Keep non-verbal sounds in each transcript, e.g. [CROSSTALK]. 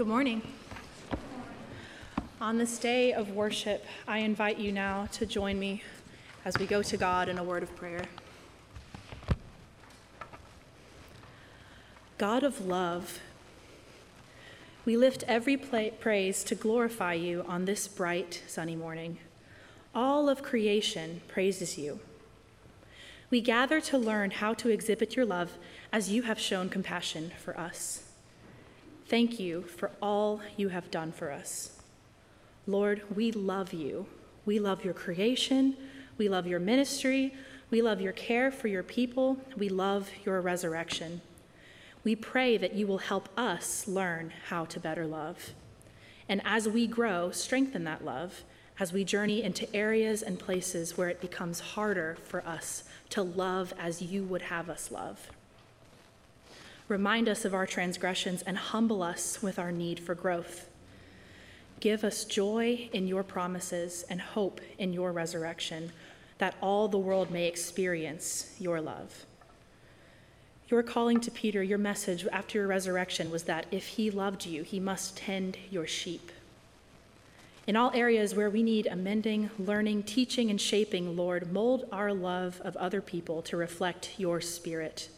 Good morning. On this day of worship, I invite you now to join me as we go to God in a word of prayer. God of love, we lift every praise to glorify you on this bright, sunny morning. All of creation praises you. We gather to learn how to exhibit your love as you have shown compassion for us. Thank you for all you have done for us. Lord, we love you. We love your creation. We love your ministry. We love your care for your people. We love your resurrection. We pray that you will help us learn how to better love. And as we grow, strengthen that love as we journey into areas and places where it becomes harder for us to love as you would have us love. Remind us of our transgressions and humble us with our need for growth. Give us joy in your promises and hope in your resurrection, that all the world may experience your love. Your calling to Peter, your message after your resurrection was that if he loved you, he must tend your sheep. In all areas where we need amending, learning, teaching, and shaping, Lord, mold our love of other people to reflect your spirit.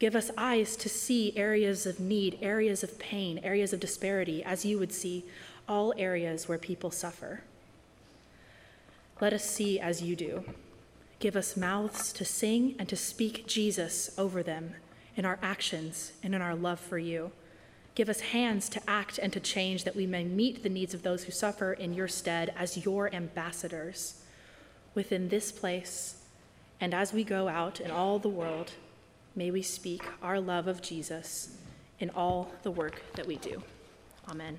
Give us eyes to see areas of need, areas of pain, areas of disparity, as you would see all areas where people suffer. Let us see as you do. Give us mouths to sing and to speak Jesus over them in our actions and in our love for you. Give us hands to act and to change that we may meet the needs of those who suffer in your stead as your ambassadors within this place. And as we go out in all the world, may we speak our love of Jesus in all the work that we do. Amen.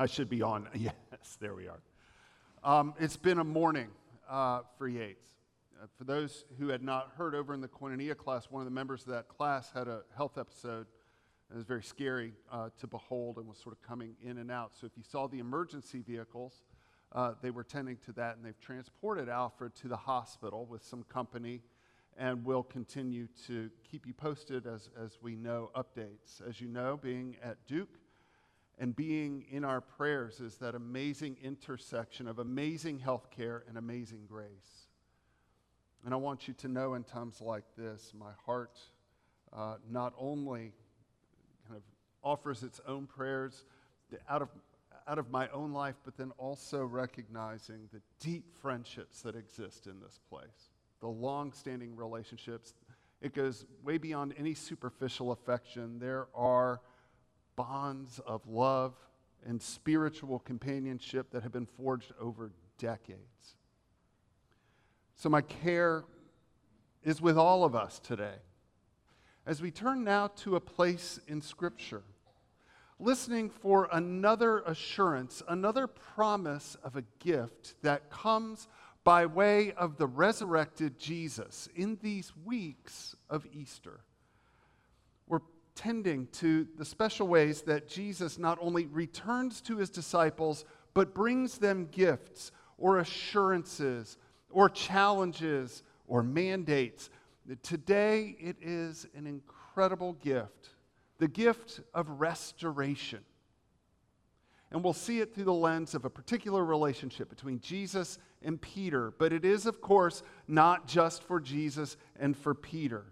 I should be on. [LAUGHS] Yes, there we are. Um, it's been a morning uh, for Yates. Uh, for those who had not heard over in the Koinonia class, one of the members of that class had a health episode It was very scary uh, to behold and was sort of coming in and out. So if you saw the emergency vehicles, uh, they were tending to that and they've transported Alfred to the hospital with some company and we'll continue to keep you posted as, as we know updates. As you know, being at Duke, and being in our prayers is that amazing intersection of amazing health care and amazing grace. And I want you to know in times like this, my heart uh, not only kind of offers its own prayers out of, out of my own life, but then also recognizing the deep friendships that exist in this place, the long standing relationships. It goes way beyond any superficial affection. There are bonds of love and spiritual companionship that have been forged over decades. So, my care is with all of us today. As we turn now to a place in Scripture, listening for another assurance, another promise of a gift that comes by way of the resurrected Jesus in these weeks of Easter tending to the special ways that Jesus not only returns to his disciples, but brings them gifts or assurances or challenges or mandates. Today, it is an incredible gift the gift of restoration. And we'll see it through the lens of a particular relationship between Jesus and Peter. But it is, of course, not just for Jesus and for Peter.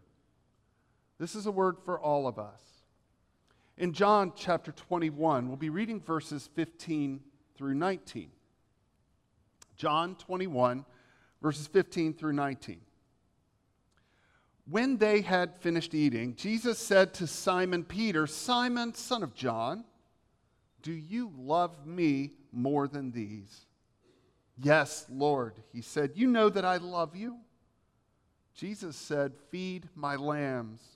This is a word for all of us. In John chapter 21, we'll be reading verses 15 through 19. John 21, verses 15 through 19. When they had finished eating, Jesus said to Simon Peter, Simon, son of John, do you love me more than these? Yes, Lord, he said, You know that I love you. Jesus said, Feed my lambs.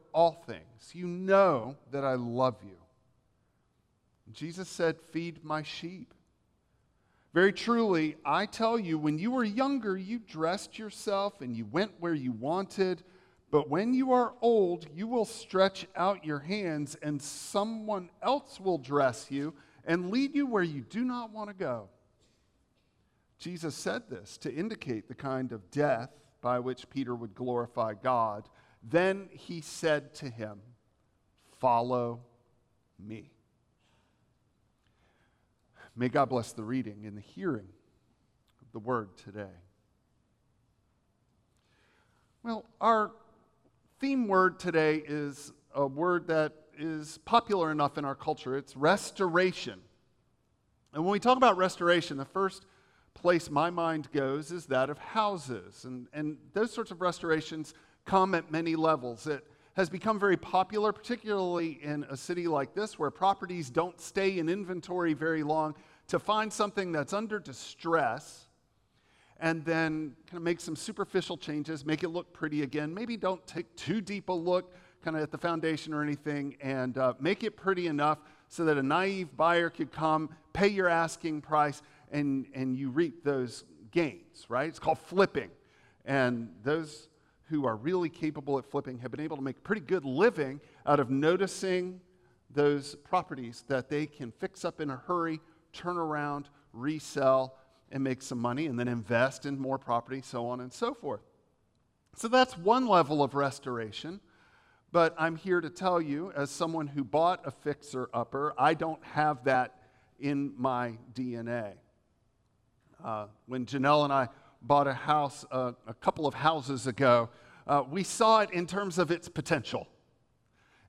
all things. You know that I love you. Jesus said, Feed my sheep. Very truly, I tell you, when you were younger, you dressed yourself and you went where you wanted. But when you are old, you will stretch out your hands, and someone else will dress you and lead you where you do not want to go. Jesus said this to indicate the kind of death by which Peter would glorify God. Then he said to him, Follow me. May God bless the reading and the hearing of the word today. Well, our theme word today is a word that is popular enough in our culture. It's restoration. And when we talk about restoration, the first place my mind goes is that of houses. And, and those sorts of restorations come at many levels. It has become very popular, particularly in a city like this where properties don't stay in inventory very long, to find something that's under distress and then kind of make some superficial changes, make it look pretty again. Maybe don't take too deep a look kind of at the foundation or anything, and uh, make it pretty enough so that a naive buyer could come, pay your asking price, and, and you reap those gains, right? It's called flipping. And those who are really capable at flipping have been able to make pretty good living out of noticing those properties that they can fix up in a hurry, turn around, resell, and make some money, and then invest in more property, so on and so forth. So that's one level of restoration. But I'm here to tell you, as someone who bought a fixer upper, I don't have that in my DNA. Uh, when Janelle and I bought a house uh, a couple of houses ago, uh, we saw it in terms of its potential.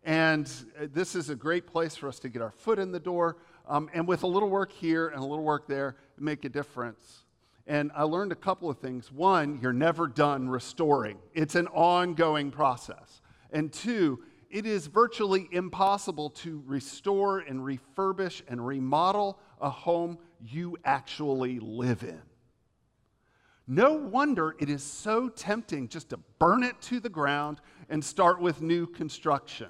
And uh, this is a great place for us to get our foot in the door. Um, and with a little work here and a little work there, make a difference. And I learned a couple of things. One, you're never done restoring, it's an ongoing process. And two, it is virtually impossible to restore and refurbish and remodel a home you actually live in. No wonder it is so tempting just to burn it to the ground and start with new construction.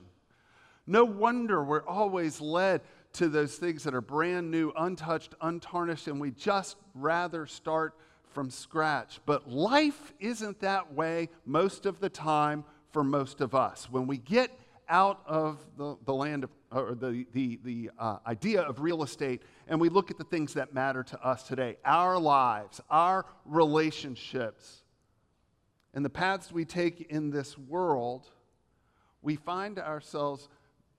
No wonder we're always led to those things that are brand new, untouched, untarnished, and we just rather start from scratch. But life isn't that way most of the time for most of us. When we get out of the, the land of, or the, the, the uh, idea of real estate and we look at the things that matter to us today our lives, our relationships, and the paths we take in this world, we find ourselves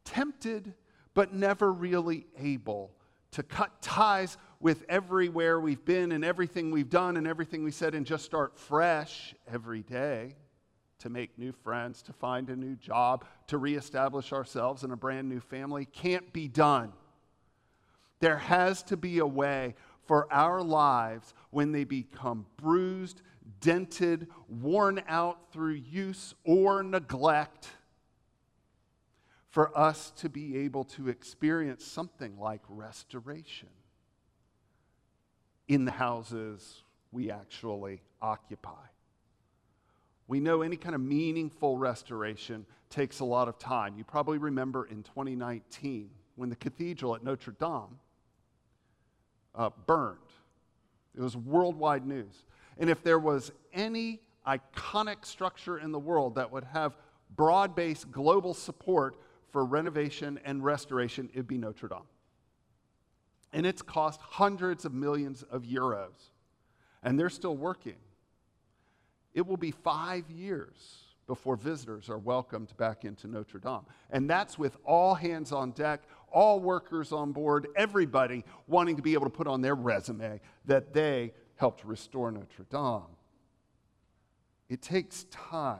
tempted but never really able to cut ties with everywhere we've been and everything we've done and everything we said and just start fresh every day to make new friends, to find a new job, to reestablish ourselves in a brand new family can't be done. There has to be a way for our lives when they become bruised, dented, worn out through use or neglect, for us to be able to experience something like restoration in the houses we actually occupy. We know any kind of meaningful restoration takes a lot of time. You probably remember in 2019 when the cathedral at Notre Dame uh, burned. It was worldwide news. And if there was any iconic structure in the world that would have broad based global support for renovation and restoration, it'd be Notre Dame. And it's cost hundreds of millions of euros. And they're still working. It will be five years before visitors are welcomed back into Notre Dame. And that's with all hands on deck, all workers on board, everybody wanting to be able to put on their resume that they helped restore Notre Dame. It takes time.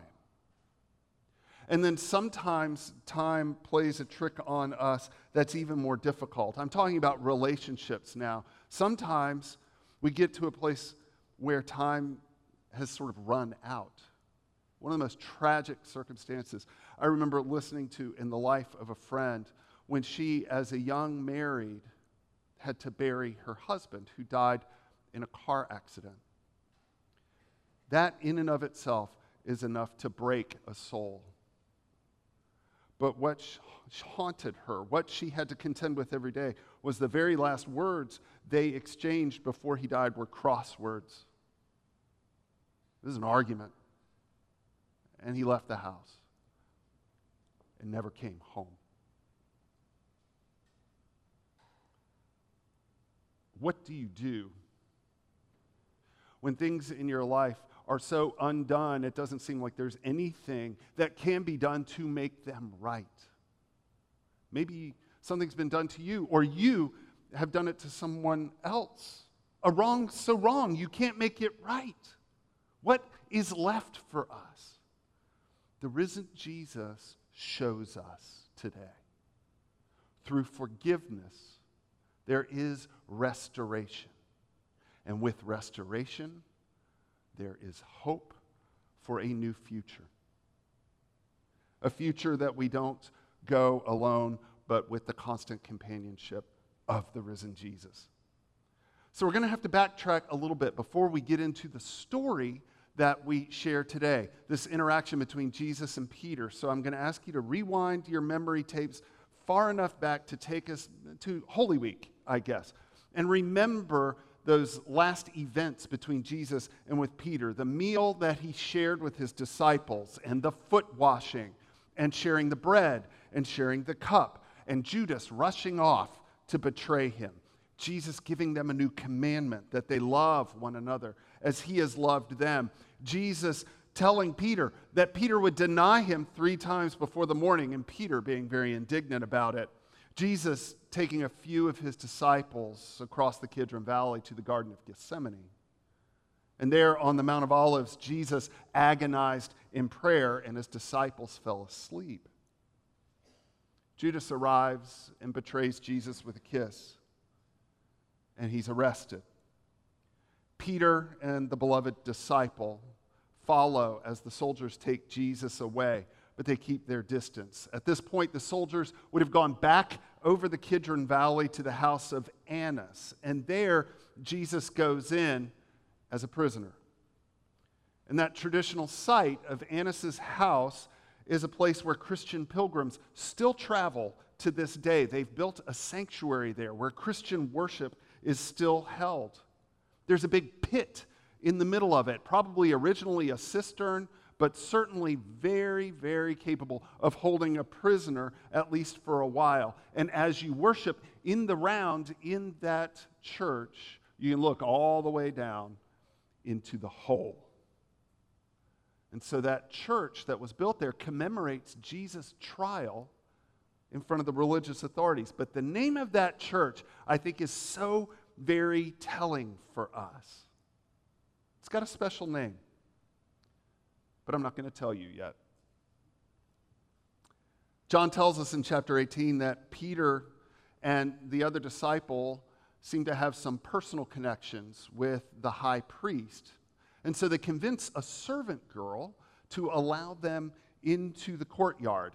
And then sometimes time plays a trick on us that's even more difficult. I'm talking about relationships now. Sometimes we get to a place where time has sort of run out. One of the most tragic circumstances I remember listening to in the life of a friend when she, as a young married, had to bury her husband who died in a car accident. That, in and of itself, is enough to break a soul. But what haunted her, what she had to contend with every day, was the very last words they exchanged before he died were crosswords. This is an argument. And he left the house and never came home. What do you do when things in your life are so undone, it doesn't seem like there's anything that can be done to make them right? Maybe something's been done to you, or you have done it to someone else. A wrong so wrong, you can't make it right. What is left for us? The risen Jesus shows us today. Through forgiveness, there is restoration. And with restoration, there is hope for a new future. A future that we don't go alone, but with the constant companionship of the risen Jesus. So we're going to have to backtrack a little bit before we get into the story that we share today, this interaction between Jesus and Peter. So I'm going to ask you to rewind your memory tapes far enough back to take us to Holy Week, I guess, and remember those last events between Jesus and with Peter, the meal that he shared with his disciples, and the foot washing, and sharing the bread, and sharing the cup, and Judas rushing off to betray him. Jesus giving them a new commandment that they love one another as he has loved them. Jesus telling Peter that Peter would deny him three times before the morning, and Peter being very indignant about it. Jesus taking a few of his disciples across the Kidron Valley to the Garden of Gethsemane. And there on the Mount of Olives, Jesus agonized in prayer, and his disciples fell asleep. Judas arrives and betrays Jesus with a kiss, and he's arrested. Peter and the beloved disciple follow as the soldiers take Jesus away, but they keep their distance. At this point, the soldiers would have gone back over the Kidron Valley to the house of Annas, and there Jesus goes in as a prisoner. And that traditional site of Annas's house is a place where Christian pilgrims still travel to this day. They've built a sanctuary there where Christian worship is still held. There's a big pit in the middle of it, probably originally a cistern, but certainly very, very capable of holding a prisoner, at least for a while. And as you worship in the round in that church, you can look all the way down into the hole. And so that church that was built there commemorates Jesus' trial in front of the religious authorities. But the name of that church, I think, is so very telling for us. It's got a special name, but I'm not going to tell you yet. John tells us in chapter 18 that Peter and the other disciple seem to have some personal connections with the high priest. And so they convince a servant girl to allow them into the courtyard.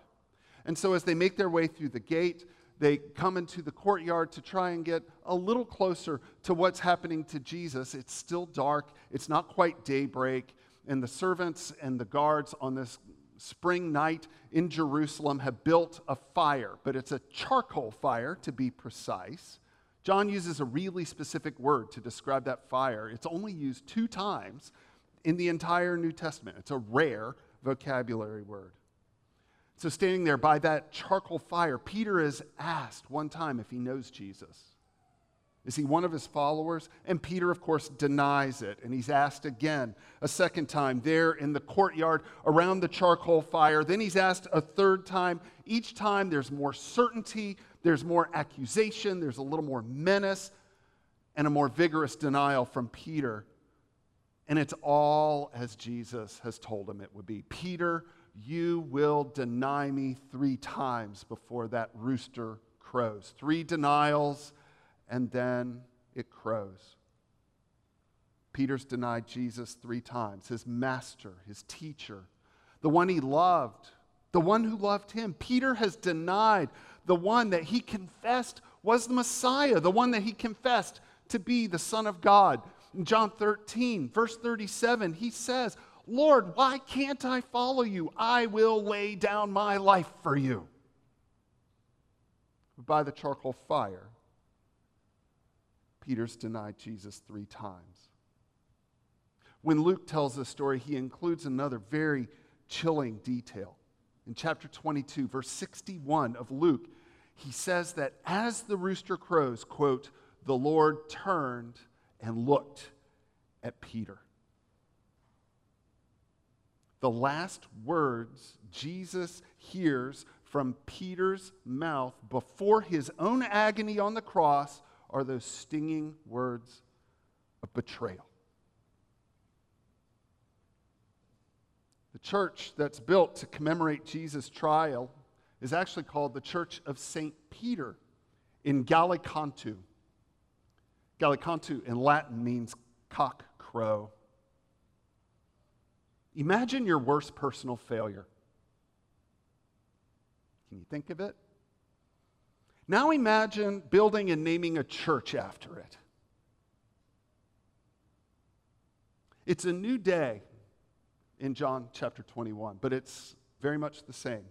And so as they make their way through the gate, they come into the courtyard to try and get a little closer to what's happening to Jesus. It's still dark, it's not quite daybreak, and the servants and the guards on this spring night in Jerusalem have built a fire, but it's a charcoal fire to be precise. John uses a really specific word to describe that fire. It's only used two times in the entire New Testament. It's a rare vocabulary word. So, standing there by that charcoal fire, Peter is asked one time if he knows Jesus. Is he one of his followers? And Peter, of course, denies it. And he's asked again a second time there in the courtyard around the charcoal fire. Then he's asked a third time. Each time there's more certainty, there's more accusation, there's a little more menace, and a more vigorous denial from Peter. And it's all as Jesus has told him it would be. Peter, you will deny me three times before that rooster crows. Three denials, and then it crows. Peter's denied Jesus three times his master, his teacher, the one he loved, the one who loved him. Peter has denied the one that he confessed was the Messiah, the one that he confessed to be the Son of God. In John 13, verse 37, he says, Lord, why can't I follow you? I will lay down my life for you. By the charcoal fire, Peter's denied Jesus three times. When Luke tells this story, he includes another very chilling detail. In chapter 22, verse 61 of Luke, he says that as the rooster crows, quote, the Lord turned and looked at Peter. The last words Jesus hears from Peter's mouth before his own agony on the cross are those stinging words of betrayal. The church that's built to commemorate Jesus' trial is actually called the Church of St. Peter in Gallicantu. Gallicantu in Latin means cock crow. Imagine your worst personal failure. Can you think of it? Now imagine building and naming a church after it. It's a new day in John chapter 21, but it's very much the same.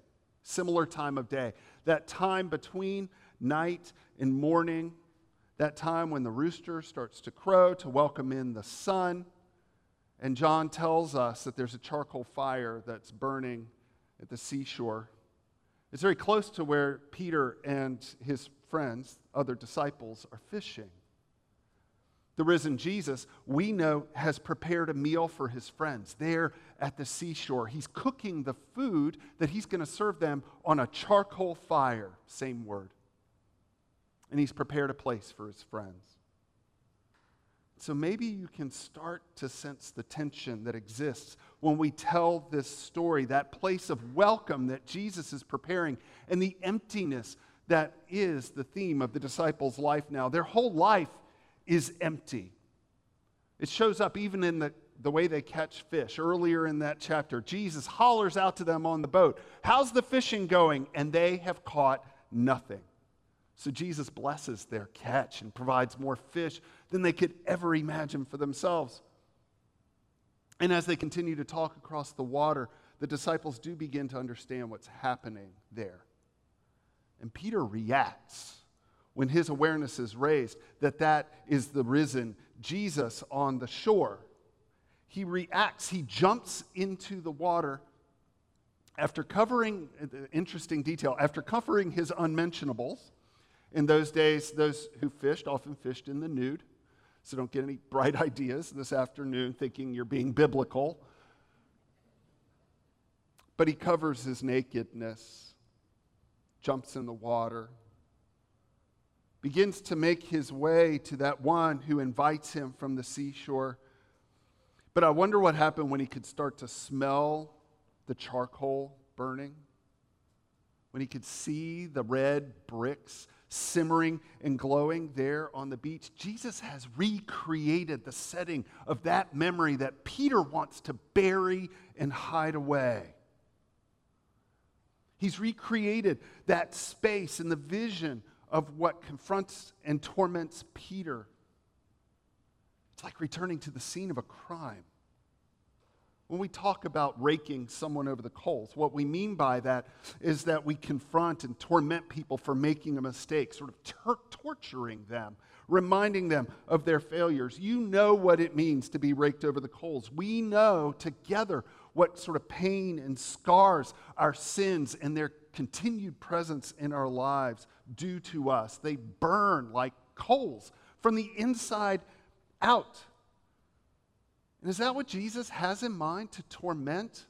Similar time of day. That time between night and morning, that time when the rooster starts to crow to welcome in the sun. And John tells us that there's a charcoal fire that's burning at the seashore. It's very close to where Peter and his friends, other disciples, are fishing. The risen Jesus, we know, has prepared a meal for his friends there at the seashore. He's cooking the food that he's going to serve them on a charcoal fire, same word. And he's prepared a place for his friends. So maybe you can start to sense the tension that exists when we tell this story, that place of welcome that Jesus is preparing, and the emptiness that is the theme of the disciples' life now. Their whole life is empty. It shows up even in the, the way they catch fish. Earlier in that chapter, Jesus hollers out to them on the boat, How's the fishing going? And they have caught nothing. So Jesus blesses their catch and provides more fish than they could ever imagine for themselves. And as they continue to talk across the water, the disciples do begin to understand what's happening there. And Peter reacts when his awareness is raised that that is the risen Jesus on the shore. He reacts, he jumps into the water after covering, interesting detail, after covering his unmentionables. In those days, those who fished often fished in the nude. So don't get any bright [LAUGHS] ideas this afternoon thinking you're being biblical. But he covers his nakedness, jumps in the water, begins to make his way to that one who invites him from the seashore. But I wonder what happened when he could start to smell the charcoal burning, when he could see the red bricks simmering and glowing there on the beach. Jesus has recreated the setting of that memory that Peter wants to bury and hide away. He's recreated that space and the vision of what confronts and torments Peter. It's like returning to the scene of a crime. When we talk about raking someone over the coals, what we mean by that is that we confront and torment people for making a mistake, sort of torturing them, reminding them of their failures. You know what it means to be raked over the coals. We know together what sort of pain and scars our sins and their continued presence in our lives do to us. They burn like coals from the inside out. And is that what Jesus has in mind to torment,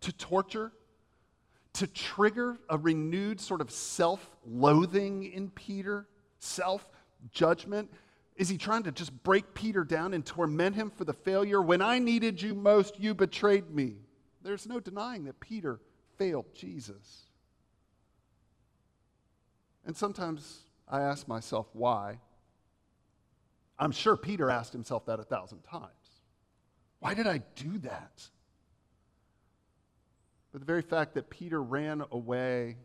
to torture, to trigger a renewed sort of self loathing in Peter, self judgment? Is he trying to just break Peter down and torment him for the failure? When I needed you most, you betrayed me. There's no denying that Peter failed Jesus. And sometimes I ask myself why. I'm sure Peter asked himself that a thousand times. Why did I do that? But the very fact that Peter ran away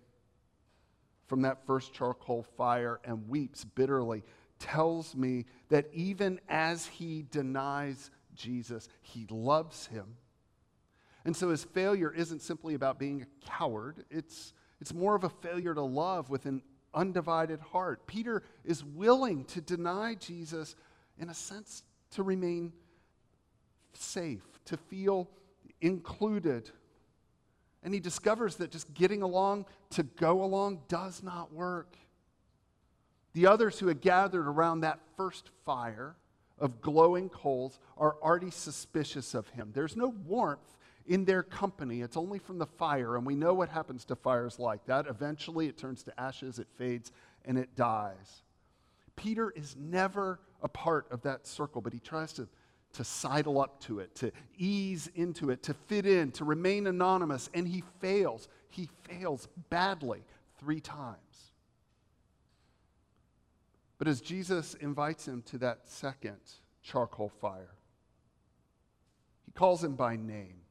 from that first charcoal fire and weeps bitterly tells me that even as he denies Jesus, he loves him. And so his failure isn't simply about being a coward, it's, it's more of a failure to love with an undivided heart. Peter is willing to deny Jesus, in a sense, to remain safe, to feel included. And he discovers that just getting along to go along does not work. The others who had gathered around that first fire of glowing coals are already suspicious of him. There's no warmth in their company, it's only from the fire. And we know what happens to fires like that. Eventually, it turns to ashes, it fades, and it dies. Peter is never a part of that circle, but he tries to to sidle up to it, to ease into it, to fit in, to remain anonymous, and he fails. He fails badly three times. But as Jesus invites him to that second charcoal fire, he calls him by name,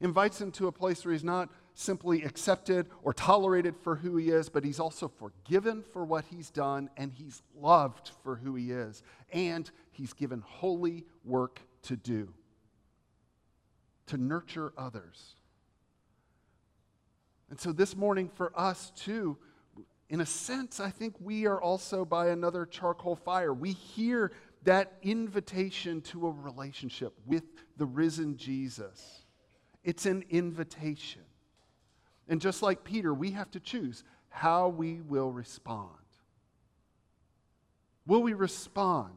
invites him to a place where he's not simply accepted or tolerated for who he is, but he's also forgiven for what he's done, and he's loved for who he is, and he's given holy work to do to nurture others. And so this morning for us too, in a sense, I think we are also by another charcoal fire. We hear that invitation to a relationship with the risen Jesus. It's an invitation. And just like Peter, we have to choose how we will respond. Will we respond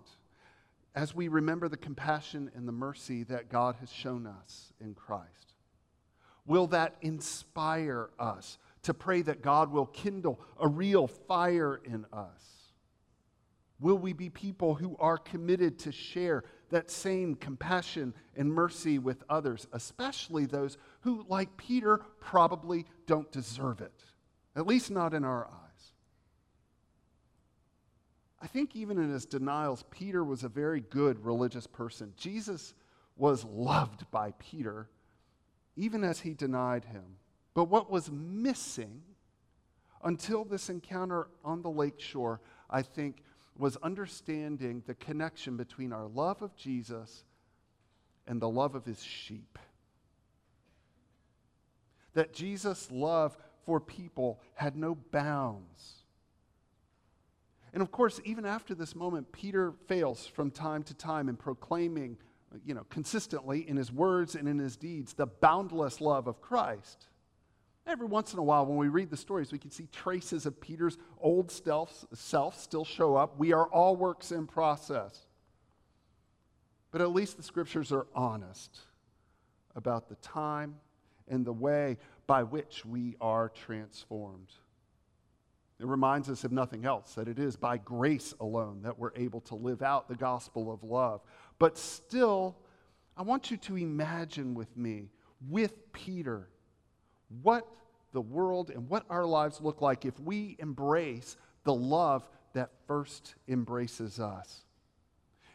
as we remember the compassion and the mercy that God has shown us in Christ? Will that inspire us to pray that God will kindle a real fire in us? Will we be people who are committed to share that same compassion and mercy with others, especially those who, like Peter, probably don't deserve it, at least not in our eyes. I think even in his denials, Peter was a very good religious person. Jesus was loved by Peter, even as he denied him. But what was missing until this encounter on the lake shore, I think, was understanding the connection between our love of Jesus and the love of his sheep. That Jesus' love for people had no bounds. And of course, even after this moment, Peter fails from time to time in proclaiming, you know, consistently in his words and in his deeds the boundless love of Christ. Every once in a while, when we read the stories, we can see traces of Peter's old self, self still show up. We are all works in process. But at least the scriptures are honest about the time and the way by which we are transformed. It reminds us, if nothing else, that it is by grace alone that we're able to live out the gospel of love. But still, I want you to imagine with me, with Peter, what the world and what our lives look like if we embrace the love that first embraces us.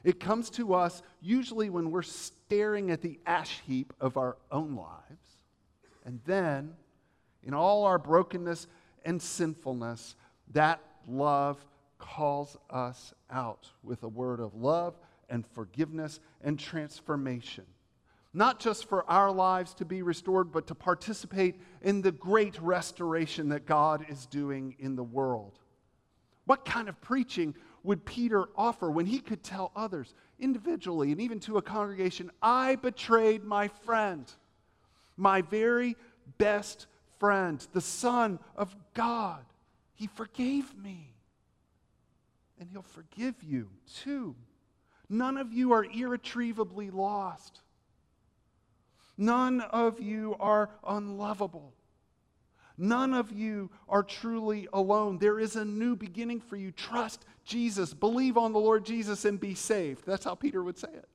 It comes to us usually when we're staring at the ash heap of our own lives. And then, in all our brokenness and sinfulness, that love calls us out with a word of love and forgiveness and transformation. Not just for our lives to be restored, but to participate in the great restoration that God is doing in the world. What kind of preaching would Peter offer when he could tell others individually and even to a congregation, I betrayed my friend, my very best friend, the Son of God. He forgave me. And he'll forgive you too. None of you are irretrievably lost. None of you are unlovable. None of you are truly alone. There is a new beginning for you. Trust Jesus. Believe on the Lord Jesus and be saved. That's how Peter would say it.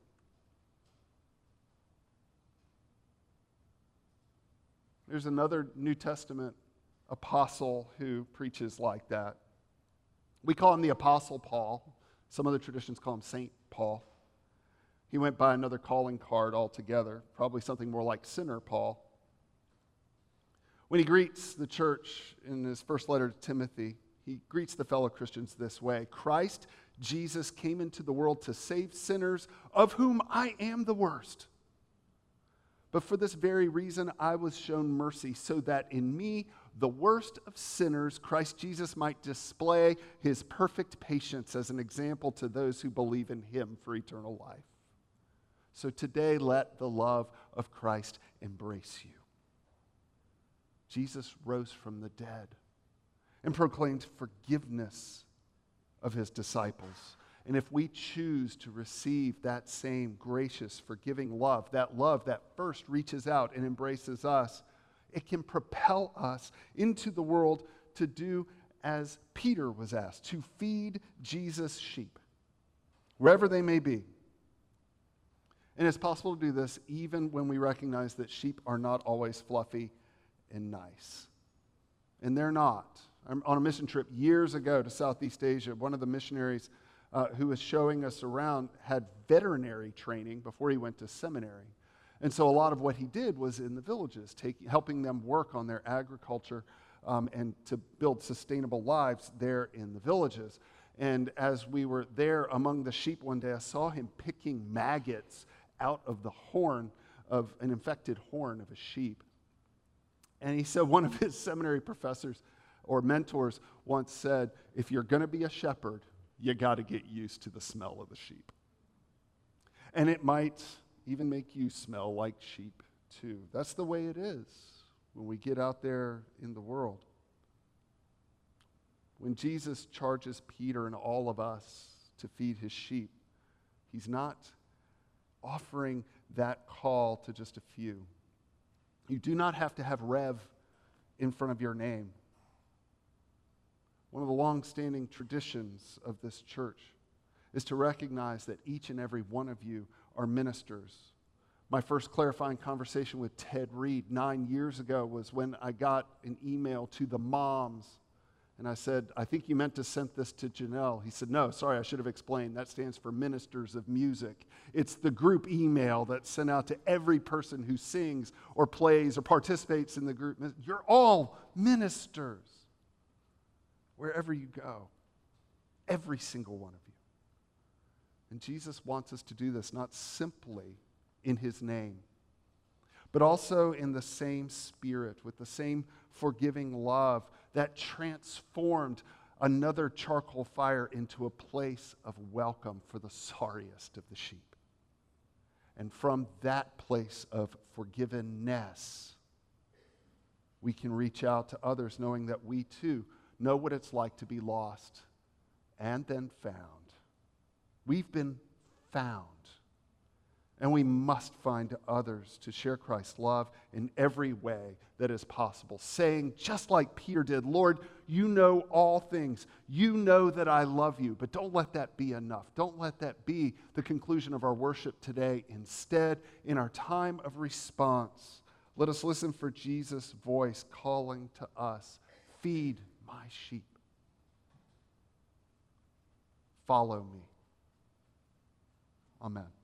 There's another New Testament apostle who preaches like that. We call him the Apostle Paul. Some other traditions call him Saint Paul. He went by another calling card altogether, probably something more like Sinner Paul. When he greets the church in his first letter to Timothy, he greets the fellow Christians this way Christ Jesus came into the world to save sinners, of whom I am the worst. But for this very reason, I was shown mercy, so that in me, the worst of sinners, Christ Jesus might display his perfect patience as an example to those who believe in him for eternal life. So today, let the love of Christ embrace you. Jesus rose from the dead and proclaimed forgiveness of his disciples. And if we choose to receive that same gracious, forgiving love, that love that first reaches out and embraces us, it can propel us into the world to do as Peter was asked to feed Jesus' sheep, wherever they may be. And it's possible to do this even when we recognize that sheep are not always fluffy and nice. And they're not. I'm on a mission trip years ago to Southeast Asia. One of the missionaries uh, who was showing us around had veterinary training before he went to seminary. And so a lot of what he did was in the villages, helping them work on their agriculture um, and to build sustainable lives there in the villages. And as we were there among the sheep one day, I saw him picking maggots out of the horn of an infected horn of a sheep. And he said one of his seminary professors or mentors once said, if you're going to be a shepherd, you got to get used to the smell of the sheep. And it might even make you smell like sheep too. That's the way it is when we get out there in the world. When Jesus charges Peter and all of us to feed his sheep, he's not offering that call to just a few. You do not have to have Rev in front of your name. One of the long-standing traditions of this church is to recognize that each and every one of you are ministers. My first clarifying conversation with Ted Reed nine years ago was when I got an email to the moms and I said, I think you meant to send this to Janelle. He said, No, sorry, I should have explained. That stands for Ministers of Music. It's the group email that's sent out to every person who sings or plays or participates in the group. You're all ministers wherever you go, every single one of you. And Jesus wants us to do this not simply in his name, but also in the same spirit, with the same forgiving love that transformed another charcoal fire into a place of welcome for the sorriest of the sheep. And from that place of forgiveness, we can reach out to others knowing that we too know what it's like to be lost and then found. We've been found. And we must find others to share Christ's love in every way that is possible, saying, just like Peter did, Lord, you know all things. You know that I love you, but don't let that be enough. Don't let that be the conclusion of our worship today. Instead, in our time of response, let us listen for Jesus' voice calling to us Feed my sheep. Follow me. Amen.